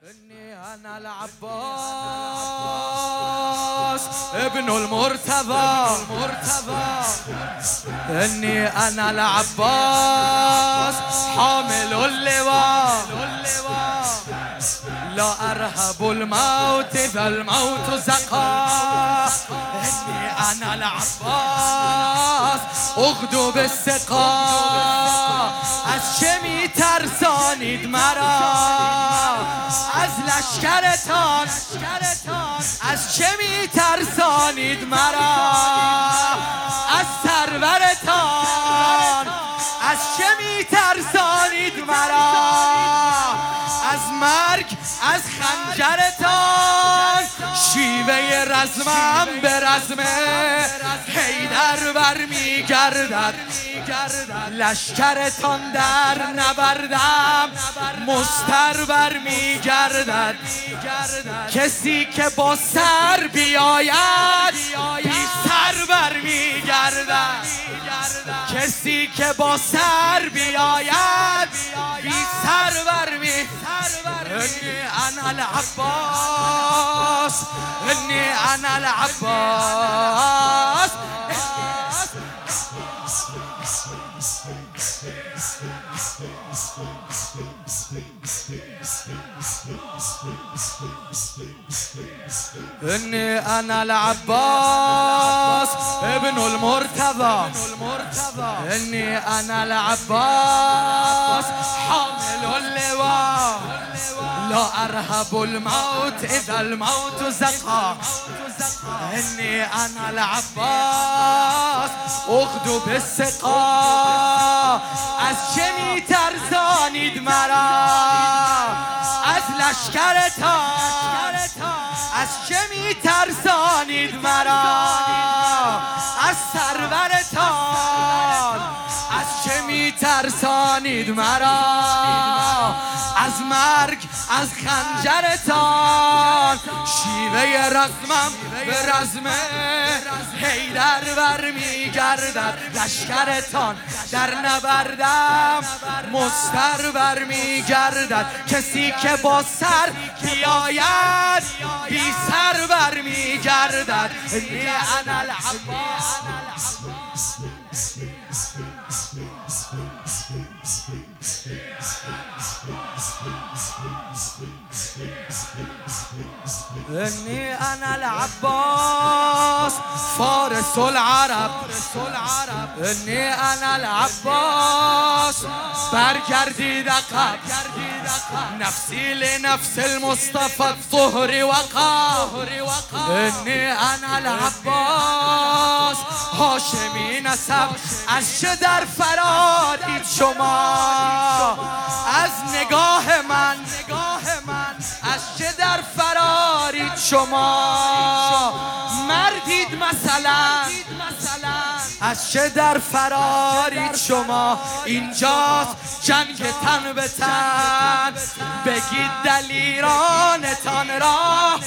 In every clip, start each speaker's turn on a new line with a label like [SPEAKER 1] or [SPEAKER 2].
[SPEAKER 1] إني أنا العباس ابن المرتضى. المرتضى إني أنا العباس حامل اللواء. لا أرهب الموت ذا الموت زقا إني أنا العباس. أغدو بالسقا از چه می ترسانید مرا؟ از لشکرتان از چه می ترسانید مرا؟ از سرورتان از چه می ترسانید مرا؟ از مرگ از خنجرتان. شیوه رزمم به رزم حیدر بر گردد لشکرتان در نبردم. مستر بر گردد کسی که با سر بیاید بی سر بر گردد کسی که با سر بيايات في سهر برمي إني أنا العباس إني أنا العباس. اني أنا العباس ابن المرتضى اني أنا العباس حامل اللواء لا ارهب الموت اذا الموت زقا اني انا العباس اخدو بالسقا از چه می ترسانید مرا؟ از لشکرتان از چه می ترسانید مرا؟ از سرورتان از چه می ترسانید مرا. از مرگ از خنجرتان. شیوه رزمم به رزم حیدر بر میگردد لشکرتان. در نبردم مستر بر میگردد. کسی که با سر بیاید بی سر بر میگردد. إني أنا العباس. فارس العرب. إني أنا العباس. برجر دقب نفسي لنفس المصطفى الظهر وقاه إني أنا العباس. هاشمی نسب. از چه در فرارید شما؟ از نگاه من از چه در فرارید شما؟ مردید مثلا. از چه در فرارید شما؟ اینجاست جنگ تن به تن. بگید دلیرانتان را.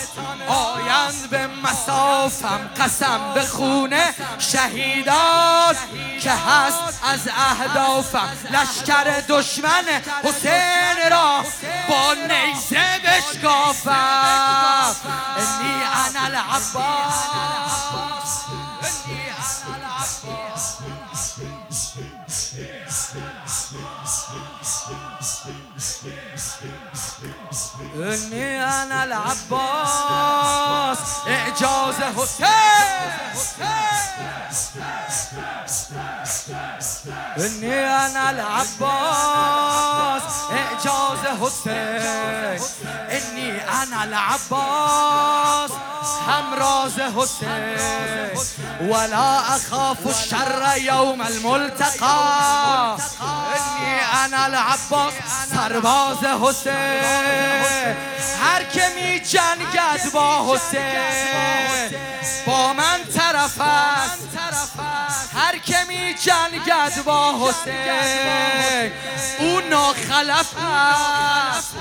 [SPEAKER 1] آیند به مسافم قسم به خونه. شهیدان که هست از اهدافم. لشکر دشمن حسین را با نیزه بشکافم. انی انا العباس. yeah. إني أنا العباس. إعجاز حسين. إني أنا العباس. إعجاز حسين. إني أنا العباس. همراز حسين. ولا أخاف الشر يوم الملتقى. اني انا العباس سرباز حسین. هر که می جنگد با حسین. با من طرف است. هر که می جنگد با حسین. او ناخلف است.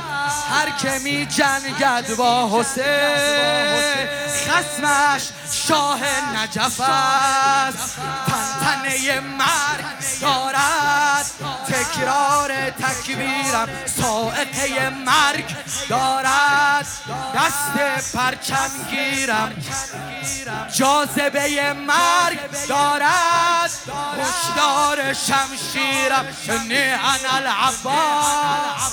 [SPEAKER 1] هر که می جنگد با حسین. خسمش شاه نجف است. تنتنه مرگ دارد. تکرار تکبیرم سائقه مرگ دارد. دست پرچم گیرم جاذبه مرگ دارد. هشدار شمشیرم. انا العباس.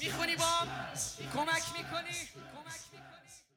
[SPEAKER 1] میخونی بام کمک میکنی کمک میکنی